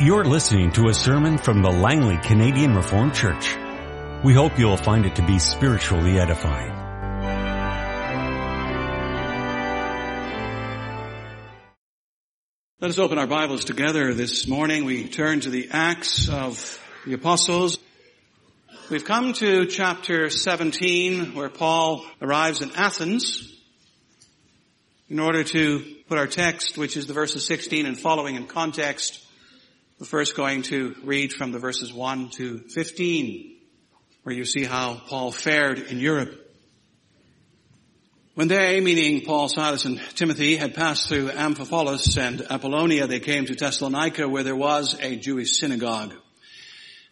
You're listening to a sermon from the Langley Canadian Reformed Church. We hope you'll find it to be spiritually edifying. Let us open our Bibles together this morning. We turn to the Acts of the Apostles. We've come to chapter 17 where Paul arrives in Athens in order to put our text, which is the verses 16 and following in context. We're first going to read from the verses 1 to 15, where you see how Paul fared in Europe. When they, meaning Paul, Silas, and Timothy, had passed through Amphipolis and Apollonia, they came to Thessalonica where there was a Jewish synagogue.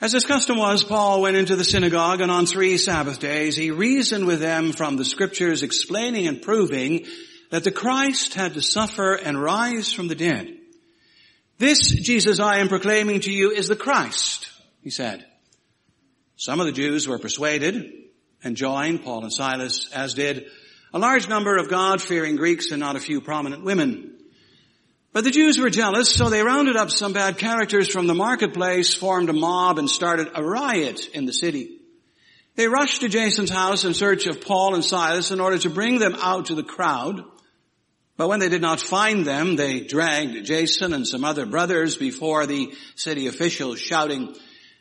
As his custom was, Paul went into the synagogue and on three Sabbath days he reasoned with them from the scriptures explaining and proving that the Christ had to suffer and rise from the dead this Jesus I am proclaiming to you is the Christ, he said. Some of the Jews were persuaded and joined Paul and Silas, as did a large number of God-fearing Greeks and not a few prominent women. But the Jews were jealous, so they rounded up some bad characters from the marketplace, formed a mob, and started a riot in the city. They rushed to Jason's house in search of Paul and Silas in order to bring them out to the crowd. But when they did not find them, they dragged Jason and some other brothers before the city officials shouting,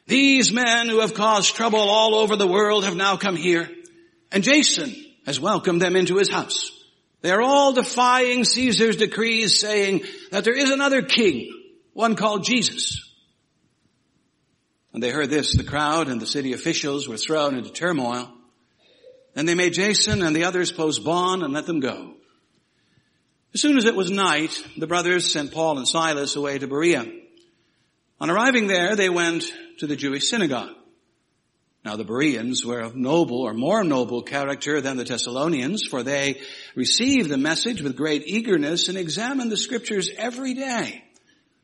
these men who have caused trouble all over the world have now come here, and Jason has welcomed them into his house. They are all defying Caesar's decrees saying that there is another king, one called Jesus. When they heard this, the crowd and the city officials were thrown into turmoil. Then they made Jason and the others post bond and let them go. As soon as it was night, the brothers sent Paul and Silas away to Berea. On arriving there, they went to the Jewish synagogue. Now the Bereans were of noble or more noble character than the Thessalonians, for they received the message with great eagerness and examined the scriptures every day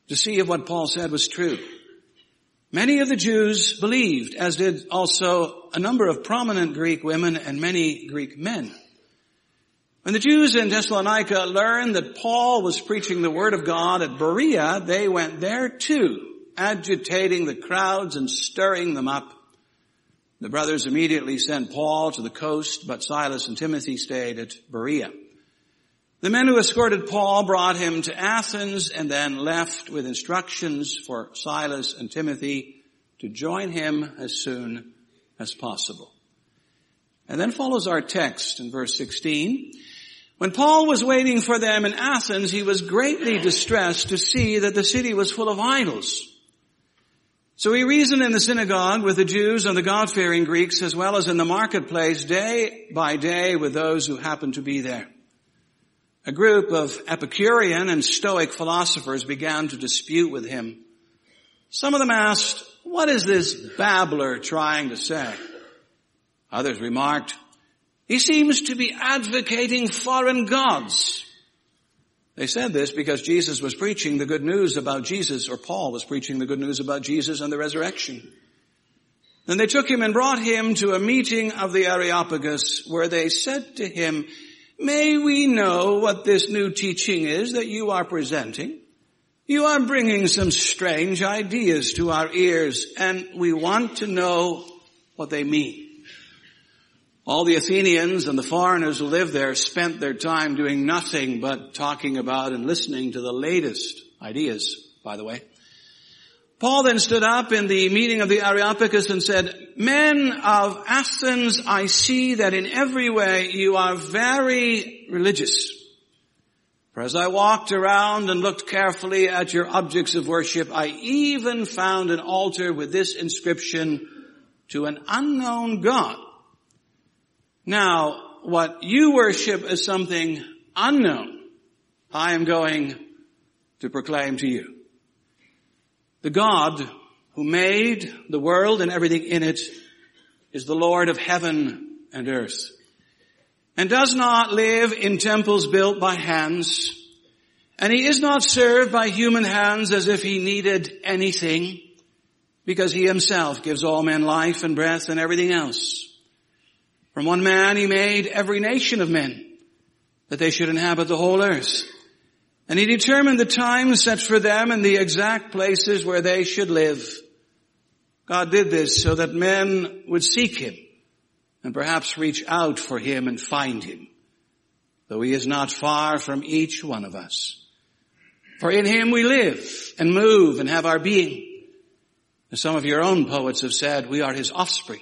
to see if what Paul said was true. Many of the Jews believed, as did also a number of prominent Greek women and many Greek men. When the Jews in Thessalonica learned that Paul was preaching the word of God at Berea, they went there too, agitating the crowds and stirring them up. The brothers immediately sent Paul to the coast, but Silas and Timothy stayed at Berea. The men who escorted Paul brought him to Athens and then left with instructions for Silas and Timothy to join him as soon as possible. And then follows our text in verse 16. When Paul was waiting for them in Athens, he was greatly distressed to see that the city was full of idols. So he reasoned in the synagogue with the Jews and the God-fearing Greeks as well as in the marketplace day by day with those who happened to be there. A group of Epicurean and Stoic philosophers began to dispute with him. Some of them asked, what is this babbler trying to say? Others remarked, he seems to be advocating foreign gods. They said this because Jesus was preaching the good news about Jesus, or Paul was preaching the good news about Jesus and the resurrection. Then they took him and brought him to a meeting of the Areopagus where they said to him, may we know what this new teaching is that you are presenting? You are bringing some strange ideas to our ears and we want to know what they mean. All the Athenians and the foreigners who lived there spent their time doing nothing but talking about and listening to the latest ideas, by the way. Paul then stood up in the meeting of the Areopagus and said, Men of Athens, I see that in every way you are very religious. For as I walked around and looked carefully at your objects of worship, I even found an altar with this inscription, to an unknown God. Now, what you worship is something unknown. I am going to proclaim to you. The God who made the world and everything in it is the Lord of heaven and earth and does not live in temples built by hands and he is not served by human hands as if he needed anything because he himself gives all men life and breath and everything else. From one man he made every nation of men, that they should inhabit the whole earth. And he determined the time set for them and the exact places where they should live. God did this so that men would seek him and perhaps reach out for him and find him, though he is not far from each one of us. For in him we live and move and have our being. As some of your own poets have said, we are his offspring.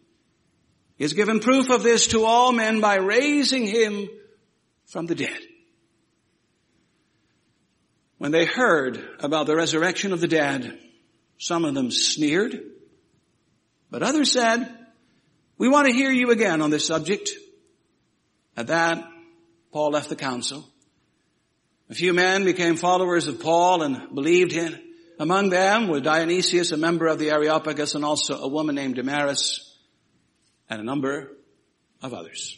He has given proof of this to all men by raising him from the dead. When they heard about the resurrection of the dead, some of them sneered, but others said, we want to hear you again on this subject. At that, Paul left the council. A few men became followers of Paul and believed him. Among them were Dionysius, a member of the Areopagus, and also a woman named Damaris and a number of others.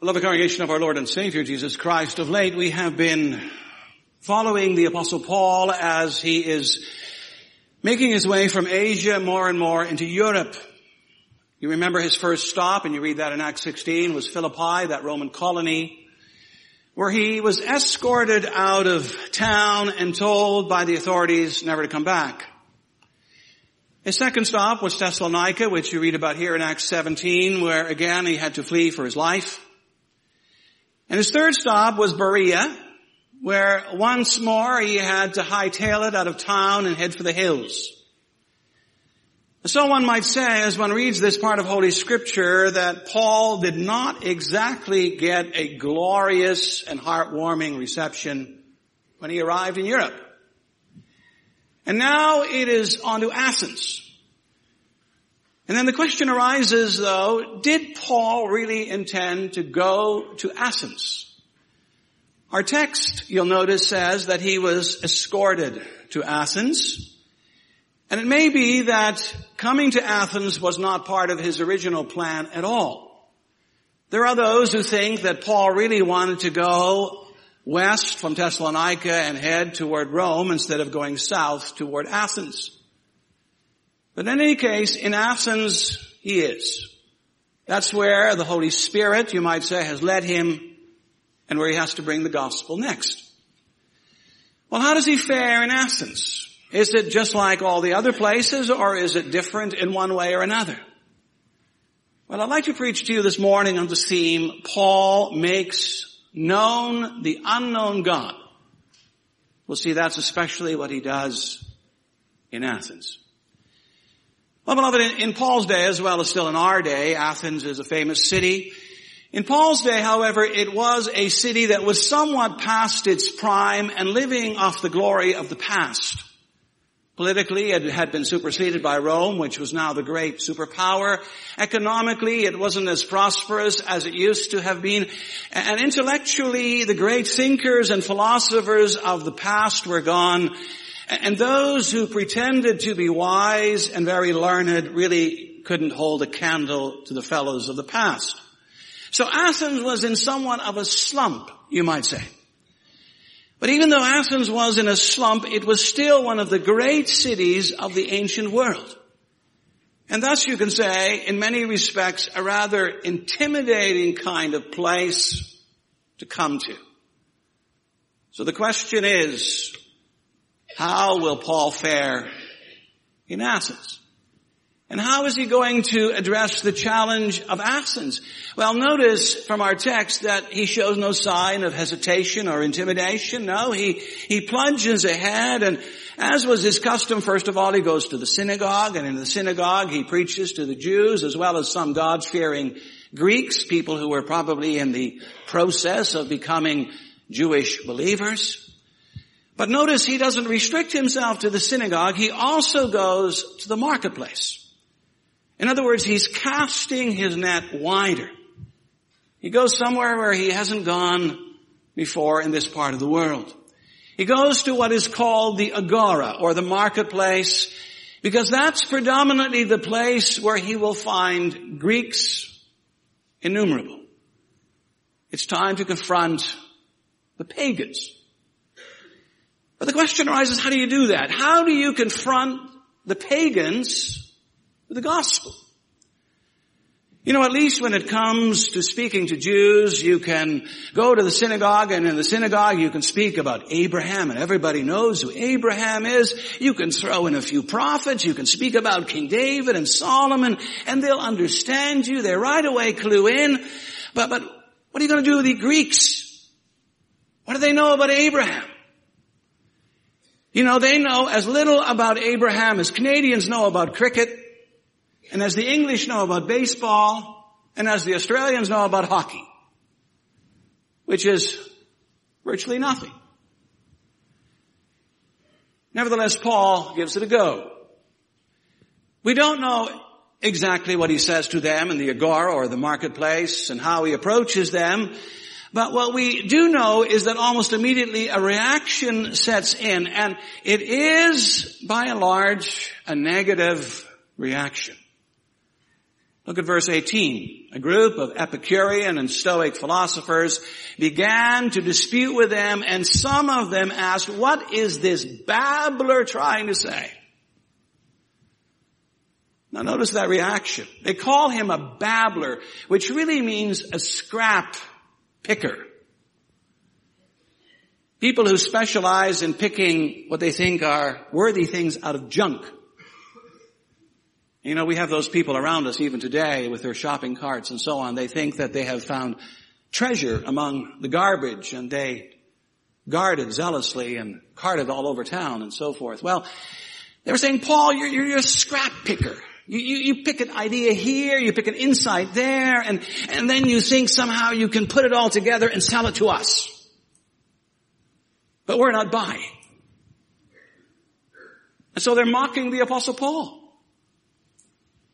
Beloved congregation of our Lord and Savior Jesus Christ, of late we have been following the apostle Paul as he is making his way from Asia more and more into Europe. You remember his first stop, and you read that in Acts 16, was Philippi, that Roman colony, where he was escorted out of town and told by the authorities never to come back. His second stop was Thessalonica, which you read about here in Acts 17, where again he had to flee for his life. And his third stop was Berea, where once more he had to hightail it out of town and head for the hills. So one might say, as one reads this part of Holy Scripture, that Paul did not exactly get a glorious and heartwarming reception when he arrived in Europe. And now it is on to Athens. And then the question arises though, did Paul really intend to go to Athens? Our text, you'll notice, says that he was escorted to Athens. And it may be that coming to Athens was not part of his original plan at all. There are those who think that Paul really wanted to go west from Thessalonica and head toward Rome instead of going south toward Athens. But in any case, in Athens, he is. That's where the Holy Spirit, you might say, has led him and where he has to bring the gospel next. Well, how does he fare in Athens? Is it just like all the other places or is it different in one way or another? Well, I'd like to preach to you this morning on the theme, Paul makes known the unknown God. We'll see that's especially what he does in Athens. Well, beloved, in, in, Paul's day as well as still in our day, Athens is a famous city. In Paul's day, however, it was a city that was somewhat past its prime and living off the glory of the past. Politically, it had been superseded by Rome, which was now the great superpower. Economically, it wasn't as prosperous as it used to have been. And intellectually, the great thinkers and philosophers of the past were gone. And those who pretended to be wise and very learned really couldn't hold a candle to the fellows of the past. So Athens was in somewhat of a slump, you might say. But even though Athens was in a slump, it was still one of the great cities of the ancient world. And thus you can say, in many respects, a rather intimidating kind of place to come to. So the question is, how will Paul fare in Athens? And how is he going to address the challenge of Athens? Well, notice from our text that he shows no sign of hesitation or intimidation. No, he, he plunges ahead and as was his custom, first of all, he goes to the synagogue and in the synagogue he preaches to the Jews as well as some God-fearing Greeks, people who were probably in the process of becoming Jewish believers. But notice he doesn't restrict himself to the synagogue. He also goes to the marketplace. In other words, he's casting his net wider. He goes somewhere where he hasn't gone before in this part of the world. He goes to what is called the agora or the marketplace because that's predominantly the place where he will find Greeks innumerable. It's time to confront the pagans. But the question arises, how do you do that? How do you confront the pagans with the gospel? You know, at least when it comes to speaking to Jews, you can go to the synagogue and in the synagogue you can speak about Abraham and everybody knows who Abraham is. You can throw in a few prophets. You can speak about King David and Solomon and they'll understand you. They right away clue in. But, but what are you going to do with the Greeks? What do they know about Abraham? You know, they know as little about Abraham as Canadians know about cricket and as the English know about baseball, and as the Australians know about hockey, which is virtually nothing. Nevertheless, Paul gives it a go. We don't know exactly what he says to them in the agora or the marketplace and how he approaches them, but what we do know is that almost immediately a reaction sets in, and it is, by and large, a negative reaction. Look at verse 18. A group of Epicurean and Stoic philosophers began to dispute with them and some of them asked, what is this babbler trying to say? Now notice that reaction. They call him a babbler, which really means a scrap picker. People who specialize in picking what they think are worthy things out of junk. You know, we have those people around us even today with their shopping carts and so on. They think that they have found treasure among the garbage and they guard it zealously and cart it all over town and so forth. Well, they were saying, Paul, you're, you're, you're a scrap picker. You, you, you, pick an idea here, you pick an insight there, and, and then you think somehow you can put it all together and sell it to us. But we're not buying. And so they're mocking the apostle Paul.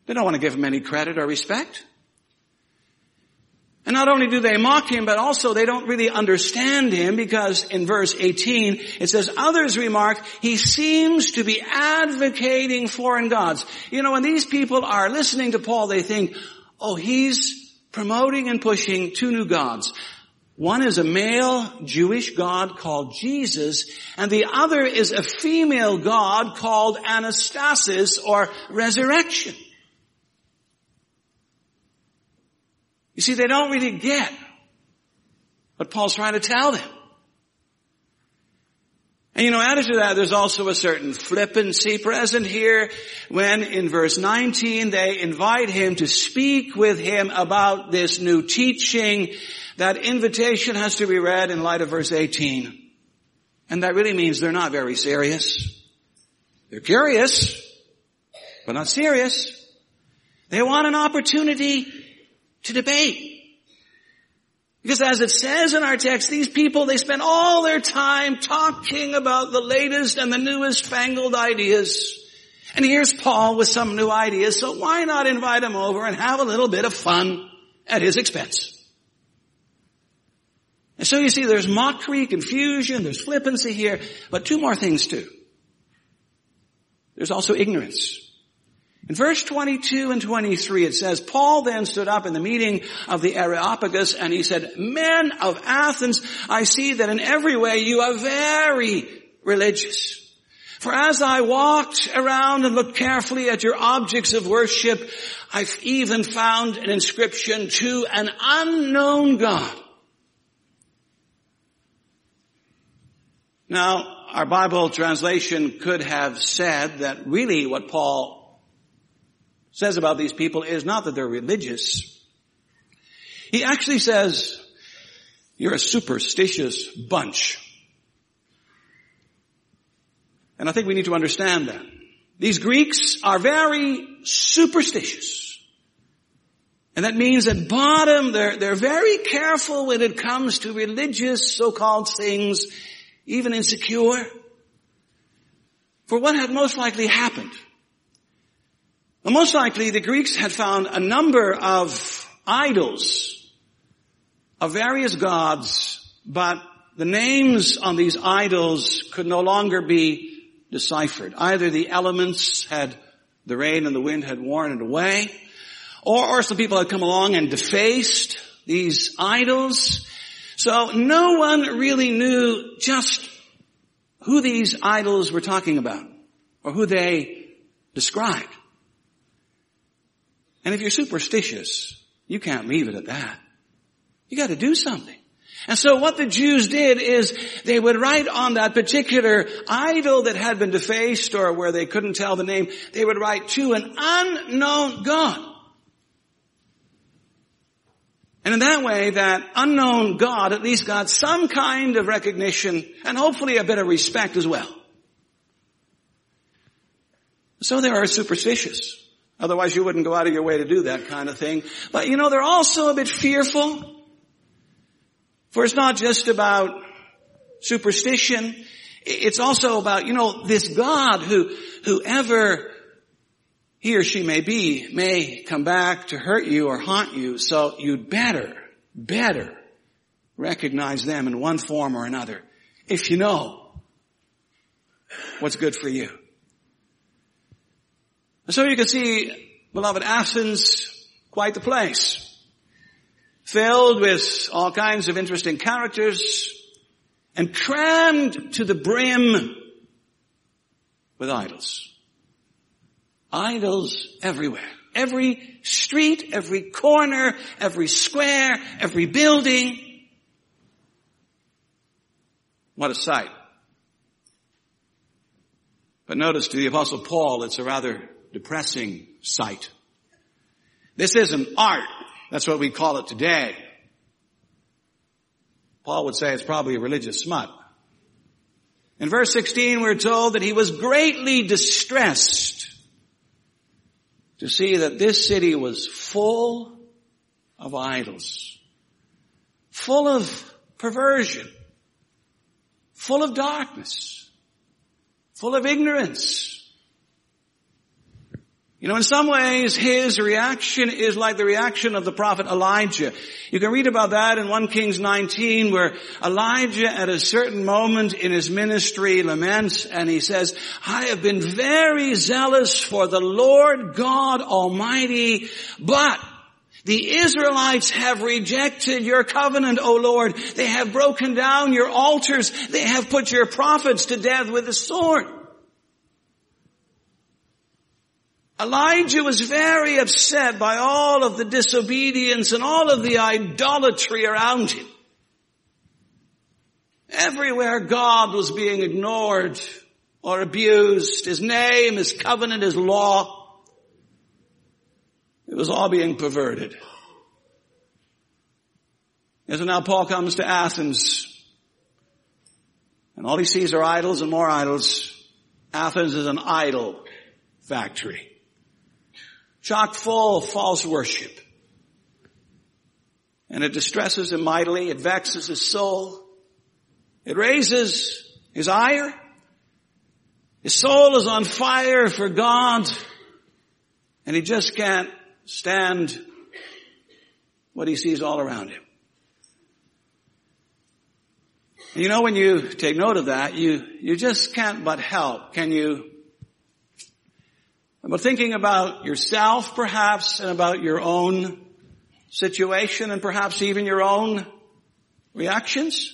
They don't want to give him any credit or respect. And not only do they mock him, but also they don't really understand him because in verse 18 it says, others remark, he seems to be advocating foreign gods. You know, when these people are listening to Paul, they think, oh, he's promoting and pushing two new gods. One is a male Jewish God called Jesus, and the other is a female God called Anastasis or resurrection. You see, they don't really get what Paul's trying to tell them. And you know, added to that, there's also a certain flippancy present here when in verse 19 they invite him to speak with him about this new teaching. That invitation has to be read in light of verse 18. And that really means they're not very serious. They're curious, but not serious. They want an opportunity to debate. Because as it says in our text, these people, they spend all their time talking about the latest and the newest fangled ideas. And here's Paul with some new ideas, so why not invite him over and have a little bit of fun at his expense? And so you see there's mockery, confusion, there's flippancy here, but two more things too. There's also ignorance. In verse 22 and 23 it says, Paul then stood up in the meeting of the Areopagus and he said, Men of Athens, I see that in every way you are very religious. For as I walked around and looked carefully at your objects of worship, I've even found an inscription to an unknown God. Now, our Bible translation could have said that really what Paul says about these people is not that they're religious. He actually says, you're a superstitious bunch. And I think we need to understand that. These Greeks are very superstitious. And that means at bottom, they're, they're very careful when it comes to religious so-called things, even insecure. For what had most likely happened well, most likely the Greeks had found a number of idols of various gods, but the names on these idols could no longer be deciphered. Either the elements had, the rain and the wind had worn it away, or, or some people had come along and defaced these idols. So no one really knew just who these idols were talking about or who they described. And if you're superstitious, you can't leave it at that. You gotta do something. And so what the Jews did is they would write on that particular idol that had been defaced or where they couldn't tell the name, they would write to an unknown God. And in that way, that unknown God at least got some kind of recognition and hopefully a bit of respect as well. So they are superstitious. Otherwise you wouldn't go out of your way to do that kind of thing. But you know, they're also a bit fearful. For it's not just about superstition. It's also about, you know, this God who, whoever he or she may be, may come back to hurt you or haunt you. So you'd better, better recognize them in one form or another if you know what's good for you. So you can see, beloved Athens, quite the place. Filled with all kinds of interesting characters and crammed to the brim with idols. Idols everywhere. Every street, every corner, every square, every building. What a sight. But notice to the apostle Paul, it's a rather depressing sight. This isn't art. That's what we call it today. Paul would say it's probably a religious smut. In verse 16 we're told that he was greatly distressed to see that this city was full of idols, full of perversion, full of darkness, full of ignorance, you know, in some ways, his reaction is like the reaction of the prophet Elijah. You can read about that in 1 Kings 19 where Elijah at a certain moment in his ministry laments and he says, I have been very zealous for the Lord God Almighty, but the Israelites have rejected your covenant, O Lord. They have broken down your altars. They have put your prophets to death with the sword. Elijah was very upset by all of the disobedience and all of the idolatry around him. Everywhere God was being ignored or abused, His name, His covenant, His law, it was all being perverted. And so now Paul comes to Athens and all he sees are idols and more idols. Athens is an idol factory chock full of false worship. And it distresses him mightily. It vexes his soul. It raises his ire. His soul is on fire for God. And he just can't stand what he sees all around him. And you know, when you take note of that, you, you just can't but help, can you, but thinking about yourself perhaps and about your own situation and perhaps even your own reactions.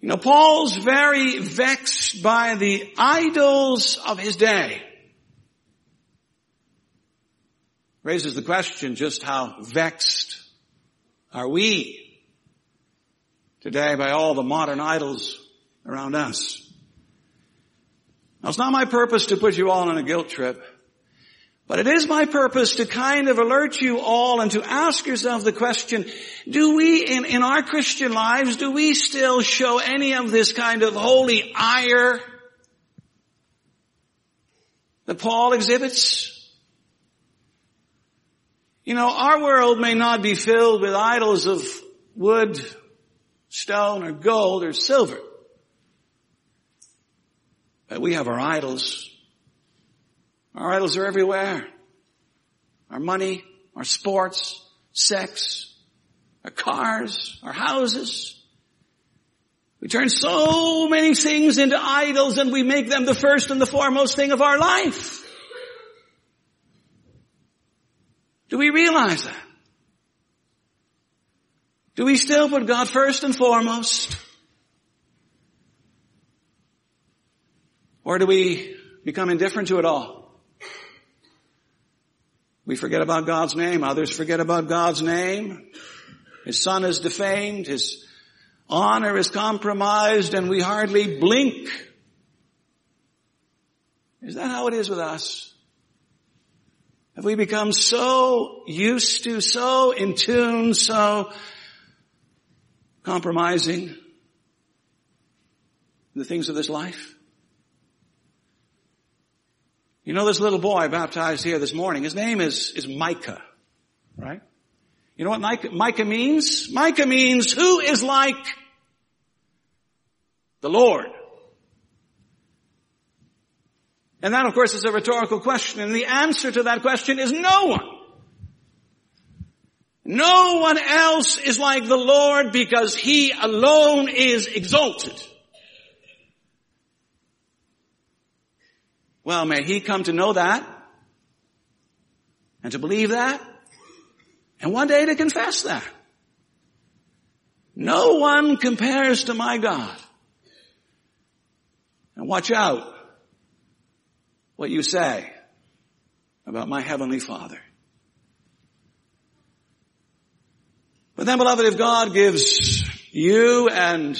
You know, Paul's very vexed by the idols of his day. Raises the question just how vexed are we today by all the modern idols around us. Now it's not my purpose to put you all on a guilt trip, but it is my purpose to kind of alert you all and to ask yourself the question, do we in, in our Christian lives, do we still show any of this kind of holy ire that Paul exhibits? You know, our world may not be filled with idols of wood, stone, or gold, or silver. We have our idols. Our idols are everywhere. Our money, our sports, sex, our cars, our houses, We turn so many things into idols and we make them the first and the foremost thing of our life. Do we realize that? Do we still put God first and foremost? Or do we become indifferent to it all? We forget about God's name. Others forget about God's name. His son is defamed. His honor is compromised and we hardly blink. Is that how it is with us? Have we become so used to, so in tune, so compromising the things of this life? You know this little boy baptized here this morning, his name is, is Micah, right? You know what Micah, Micah means? Micah means who is like the Lord? And that of course is a rhetorical question and the answer to that question is no one. No one else is like the Lord because He alone is exalted. Well, may He come to know that and to believe that and one day to confess that. No one compares to my God. And watch out what you say about my heavenly Father. But then beloved, if God gives you and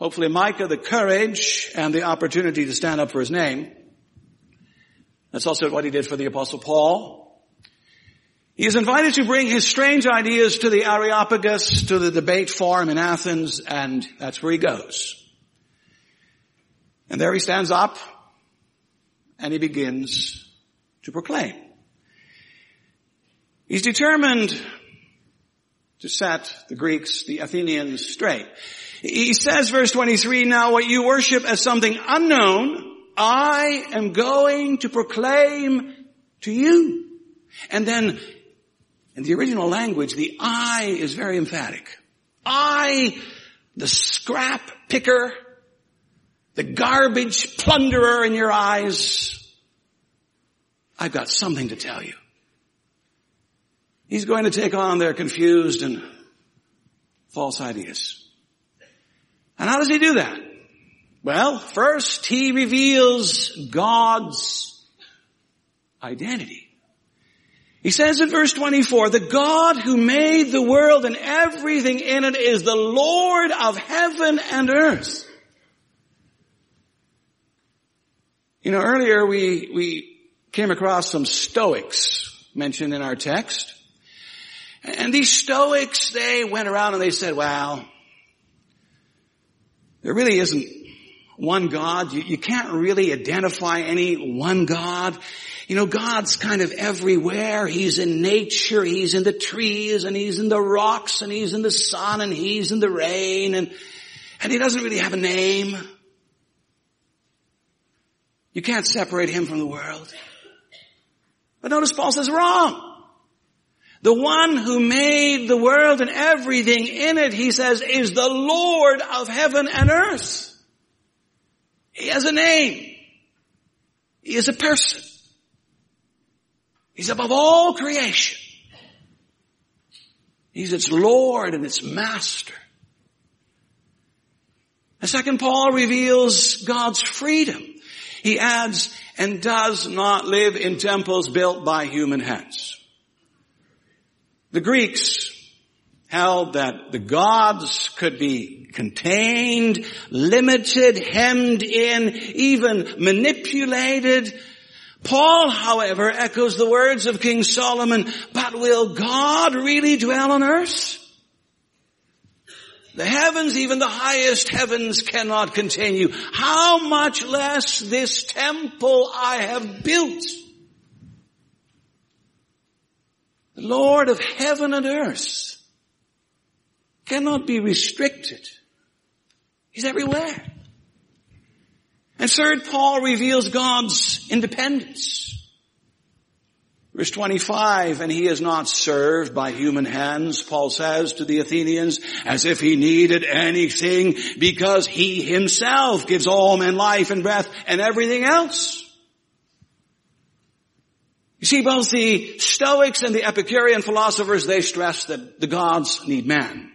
hopefully Micah the courage and the opportunity to stand up for his name, that's also what he did for the apostle Paul. He is invited to bring his strange ideas to the Areopagus, to the debate forum in Athens, and that's where he goes. And there he stands up and he begins to proclaim. He's determined to set the Greeks, the Athenians straight. He says, verse 23, now what you worship as something unknown, I am going to proclaim to you. And then in the original language, the I is very emphatic. I, the scrap picker, the garbage plunderer in your eyes, I've got something to tell you. He's going to take on their confused and false ideas. And how does he do that? Well, first he reveals God's identity. He says in verse 24, the God who made the world and everything in it is the Lord of heaven and earth. You know, earlier we, we came across some Stoics mentioned in our text. And these Stoics, they went around and they said, well, there really isn't one God. You, you, can't really identify any one God. You know, God's kind of everywhere. He's in nature. He's in the trees and he's in the rocks and he's in the sun and he's in the rain and, and he doesn't really have a name. You can't separate him from the world. But notice Paul says wrong. The one who made the world and everything in it, he says, is the Lord of heaven and earth. He has a name. He is a person. He's above all creation. He's its Lord and its master. The second Paul reveals God's freedom. He adds, and does not live in temples built by human hands. The Greeks held that the gods could be contained, limited, hemmed in, even manipulated. Paul, however, echoes the words of King Solomon, but will God really dwell on earth? The heavens, even the highest heavens cannot contain you. How much less this temple I have built? The Lord of heaven and earth cannot be restricted. He's everywhere. And third, Paul reveals God's independence. Verse 25, and he is not served by human hands, Paul says to the Athenians, as if he needed anything because he himself gives all men life and breath and everything else. You see, both the Stoics and the Epicurean philosophers, they stress that the gods need man.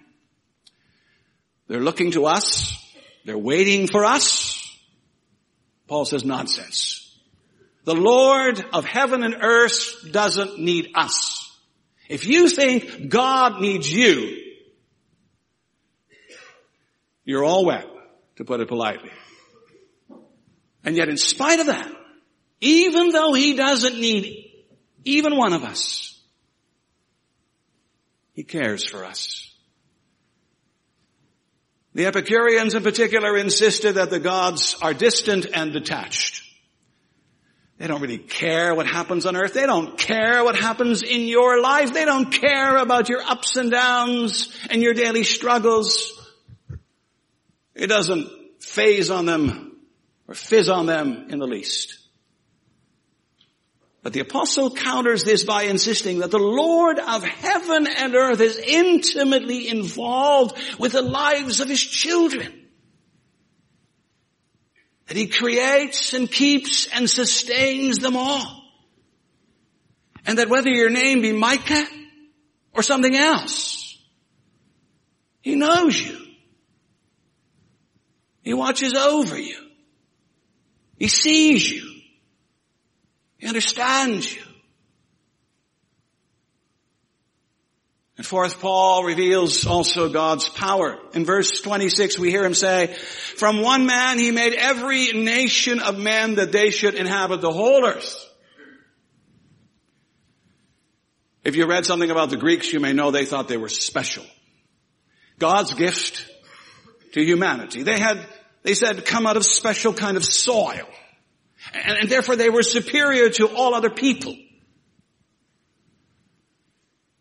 They're looking to us. They're waiting for us. Paul says nonsense. The Lord of heaven and earth doesn't need us. If you think God needs you, you're all wet, to put it politely. And yet in spite of that, even though He doesn't need even one of us, He cares for us. The Epicureans in particular insisted that the gods are distant and detached. They don't really care what happens on earth. They don't care what happens in your life. They don't care about your ups and downs and your daily struggles. It doesn't phase on them or fizz on them in the least. But the apostle counters this by insisting that the Lord of heaven and earth is intimately involved with the lives of his children that he creates and keeps and sustains them all. And that whether your name be Micah or something else, he knows you. He watches over you. He sees you. He understands you. And fourth, Paul reveals also God's power. In verse 26 we hear him say, from one man he made every nation of men that they should inhabit the whole earth. If you read something about the Greeks, you may know they thought they were special. God's gift to humanity. They had, they said, come out of special kind of soil. And, and therefore they were superior to all other people.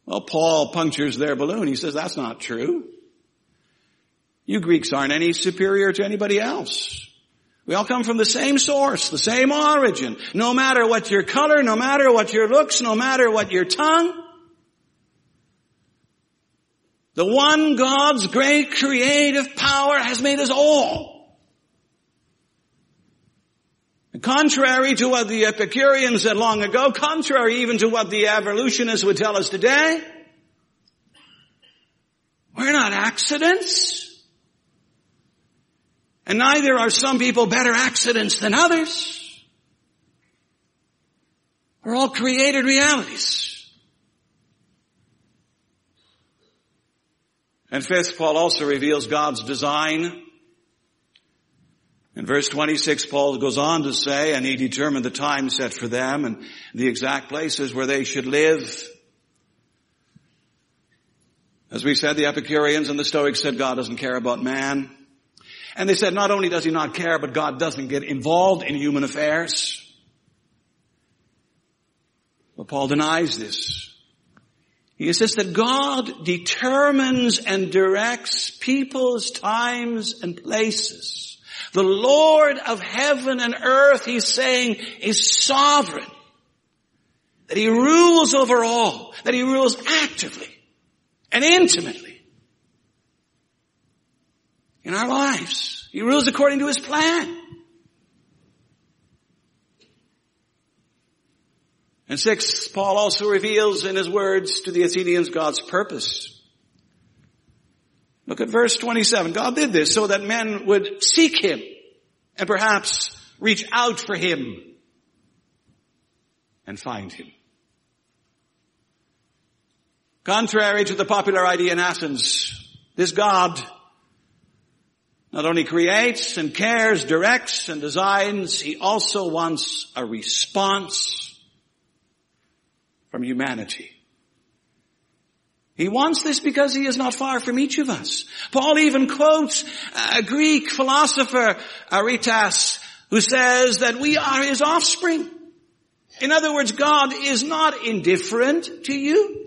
Well, Paul punctures their balloon. He says, that's not true. You Greeks aren't any superior to anybody else. We all come from the same source, the same origin. No matter what your color, no matter what your looks, no matter what your tongue. The one God's great creative power has made us all. Contrary to what the Epicureans said long ago, contrary even to what the evolutionists would tell us today, we're not accidents. And neither are some people better accidents than others. We're all created realities. And fifth, Paul also reveals God's design in verse 26, Paul goes on to say, and he determined the time set for them and the exact places where they should live. As we said, the Epicureans and the Stoics said God doesn't care about man. And they said not only does he not care, but God doesn't get involved in human affairs. But Paul denies this. He insists that God determines and directs people's times and places. The Lord of heaven and earth, he's saying, is sovereign. That he rules over all. That he rules actively and intimately in our lives. He rules according to his plan. And six, Paul also reveals in his words to the Athenians God's purpose. Look at verse 27. God did this so that men would seek Him and perhaps reach out for Him and find Him. Contrary to the popular idea in Athens, this God not only creates and cares, directs and designs, He also wants a response from humanity. He wants this because he is not far from each of us. Paul even quotes a Greek philosopher, Aratus, who says that we are his offspring. In other words, God is not indifferent to you.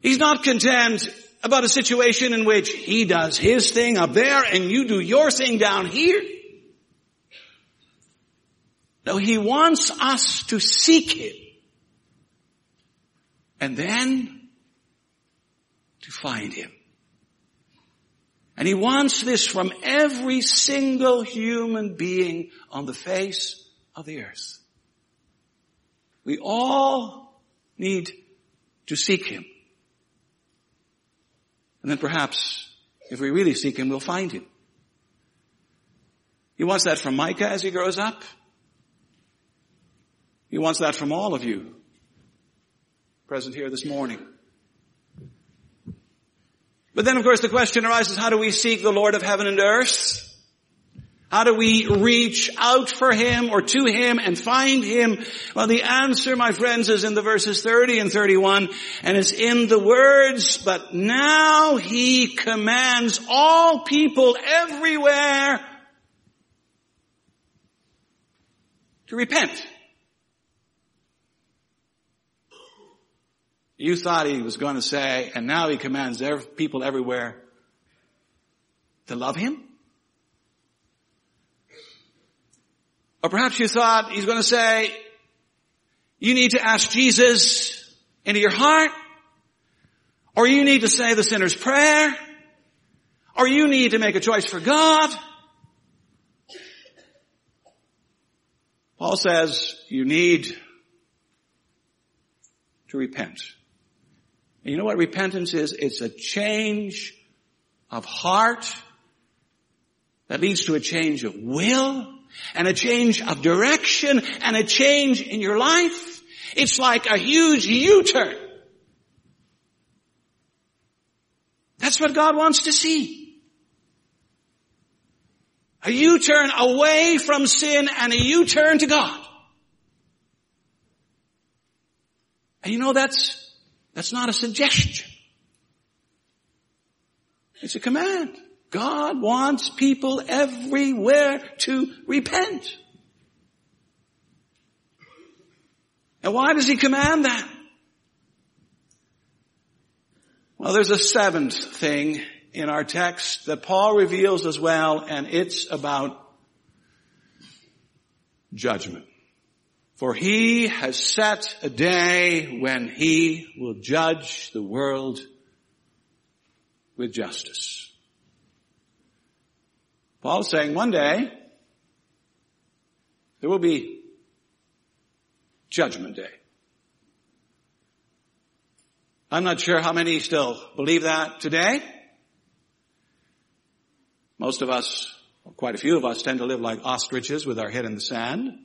He's not content about a situation in which he does his thing up there and you do your thing down here. No, He wants us to seek Him. And then to find Him. And He wants this from every single human being on the face of the earth. We all need to seek Him. And then perhaps, if we really seek Him, we'll find Him. He wants that from Micah as he grows up. He wants that from all of you present here this morning. But then of course the question arises, how do we seek the Lord of heaven and earth? How do we reach out for Him or to Him and find Him? Well, the answer, my friends, is in the verses 30 and 31, and it's in the words, but now He commands all people everywhere to repent. You thought he was going to say, and now he commands people everywhere to love him? Or perhaps you thought he's going to say, you need to ask Jesus into your heart, or you need to say the sinner's prayer, or you need to make a choice for God. Paul says you need to repent. And you know what repentance is? It's a change of heart that leads to a change of will and a change of direction and a change in your life. It's like a huge U-turn. That's what God wants to see. A U-turn away from sin and a U-turn to God. And you know that's that's not a suggestion. It's a command. God wants people everywhere to repent. And why does he command that? Well, there's a seventh thing in our text that Paul reveals as well, and it's about judgment. For he has set a day when he will judge the world with justice. Paul's saying one day there will be judgment day. I'm not sure how many still believe that today. Most of us, quite a few of us tend to live like ostriches with our head in the sand.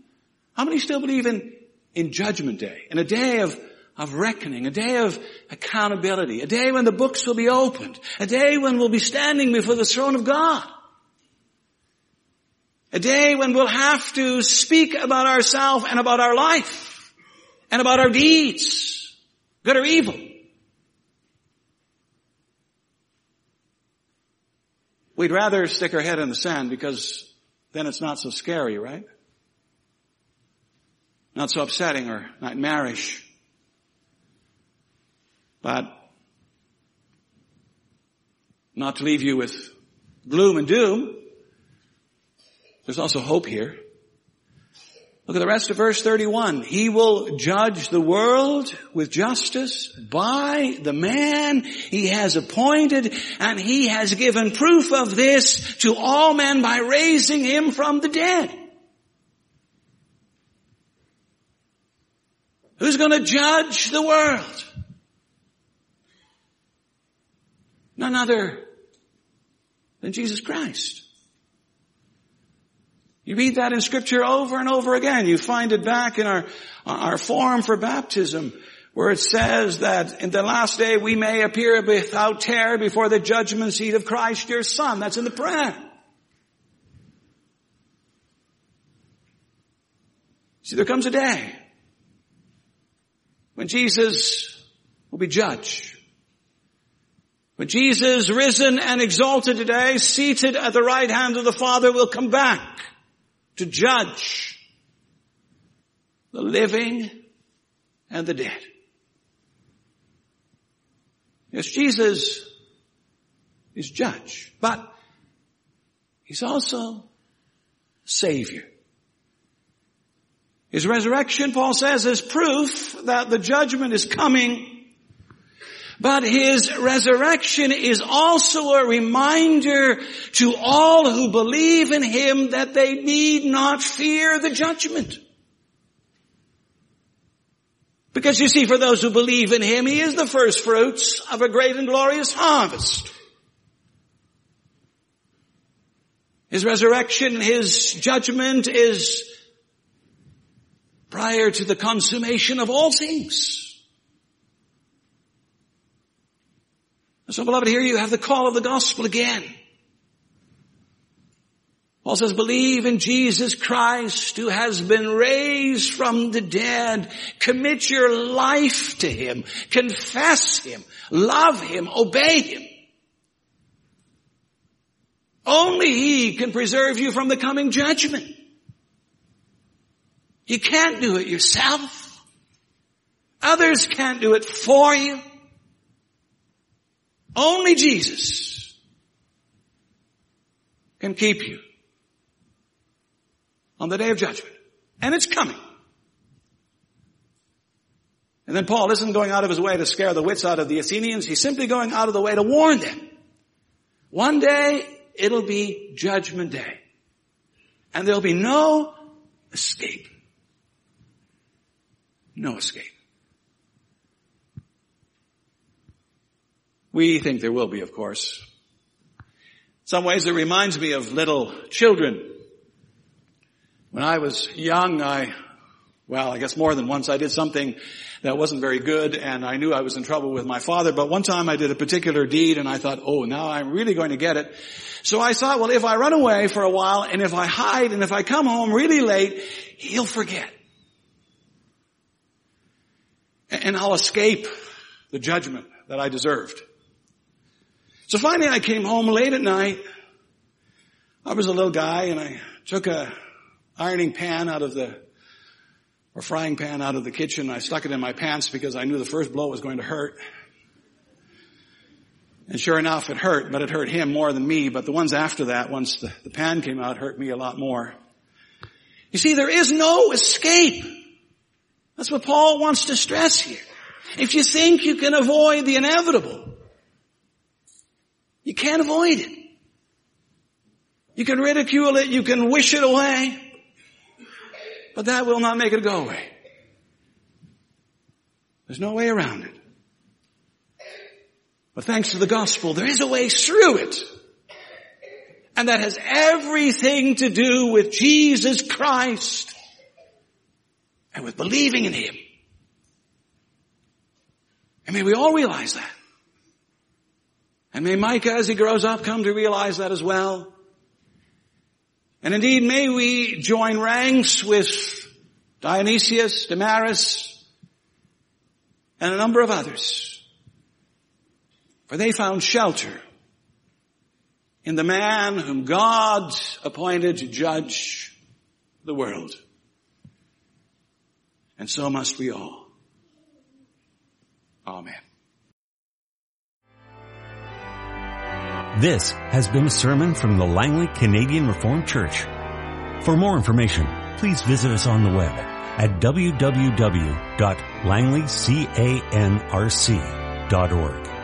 How many still believe in, in judgment day? In a day of, of reckoning, a day of accountability, a day when the books will be opened, a day when we'll be standing before the throne of God. A day when we'll have to speak about ourselves and about our life and about our deeds, good or evil. We'd rather stick our head in the sand because then it's not so scary, right? Not so upsetting or nightmarish. But not to leave you with gloom and doom, there's also hope here. Look at the rest of verse 31. He will judge the world with justice by the man he has appointed and he has given proof of this to all men by raising him from the dead. Who's going to judge the world? None other than Jesus Christ. You read that in scripture over and over again. You find it back in our, our form for baptism where it says that in the last day we may appear without terror before the judgment seat of Christ your son. That's in the prayer. See, there comes a day when Jesus will be judge. When Jesus, risen and exalted today, seated at the right hand of the Father, will come back to judge the living and the dead. Yes, Jesus is judge, but he's also savior. His resurrection, Paul says, is proof that the judgment is coming. But his resurrection is also a reminder to all who believe in him that they need not fear the judgment. Because you see, for those who believe in him, he is the first fruits of a great and glorious harvest. His resurrection, his judgment is prior to the consummation of all things. So beloved, here you have the call of the gospel again. Paul says, believe in Jesus Christ who has been raised from the dead. Commit your life to Him. Confess Him. Love Him. Obey Him. Only He can preserve you from the coming judgment. You can't do it yourself. Others can't do it for you. Only Jesus can keep you on the day of judgment. And it's coming. And then Paul isn't going out of his way to scare the wits out of the Athenians. He's simply going out of the way to warn them. One day, it'll be judgment day. And there'll be no escape. No escape. We think there will be, of course. In some ways it reminds me of little children. When I was young, I, well, I guess more than once, I did something that wasn't very good and I knew I was in trouble with my father, but one time I did a particular deed and I thought, oh, now I'm really going to get it. So I thought, well, if I run away for a while and if I hide and if I come home really late, he'll forget. And I'll escape the judgment that I deserved. So finally I came home late at night. I was a little guy and I took a ironing pan out of the, or frying pan out of the kitchen. I stuck it in my pants because I knew the first blow was going to hurt. And sure enough, it hurt, but it hurt him more than me. But the ones after that, once the, the pan came out, hurt me a lot more. You see, there is no escape. That's what Paul wants to stress here. If you think you can avoid the inevitable, you can't avoid it. You can ridicule it, you can wish it away, but that will not make it go away. There's no way around it. But thanks to the gospel, there is a way through it. And that has everything to do with Jesus Christ and with believing in Him. I mean, we all realize that. And may Micah, as he grows up, come to realize that as well. And indeed, may we join ranks with Dionysius, Damaris, and a number of others. For they found shelter in the man whom God appointed to judge the world. And so must we all. Amen. This has been a sermon from the Langley Canadian Reformed Church. For more information, please visit us on the web at www.langleycanrc.org.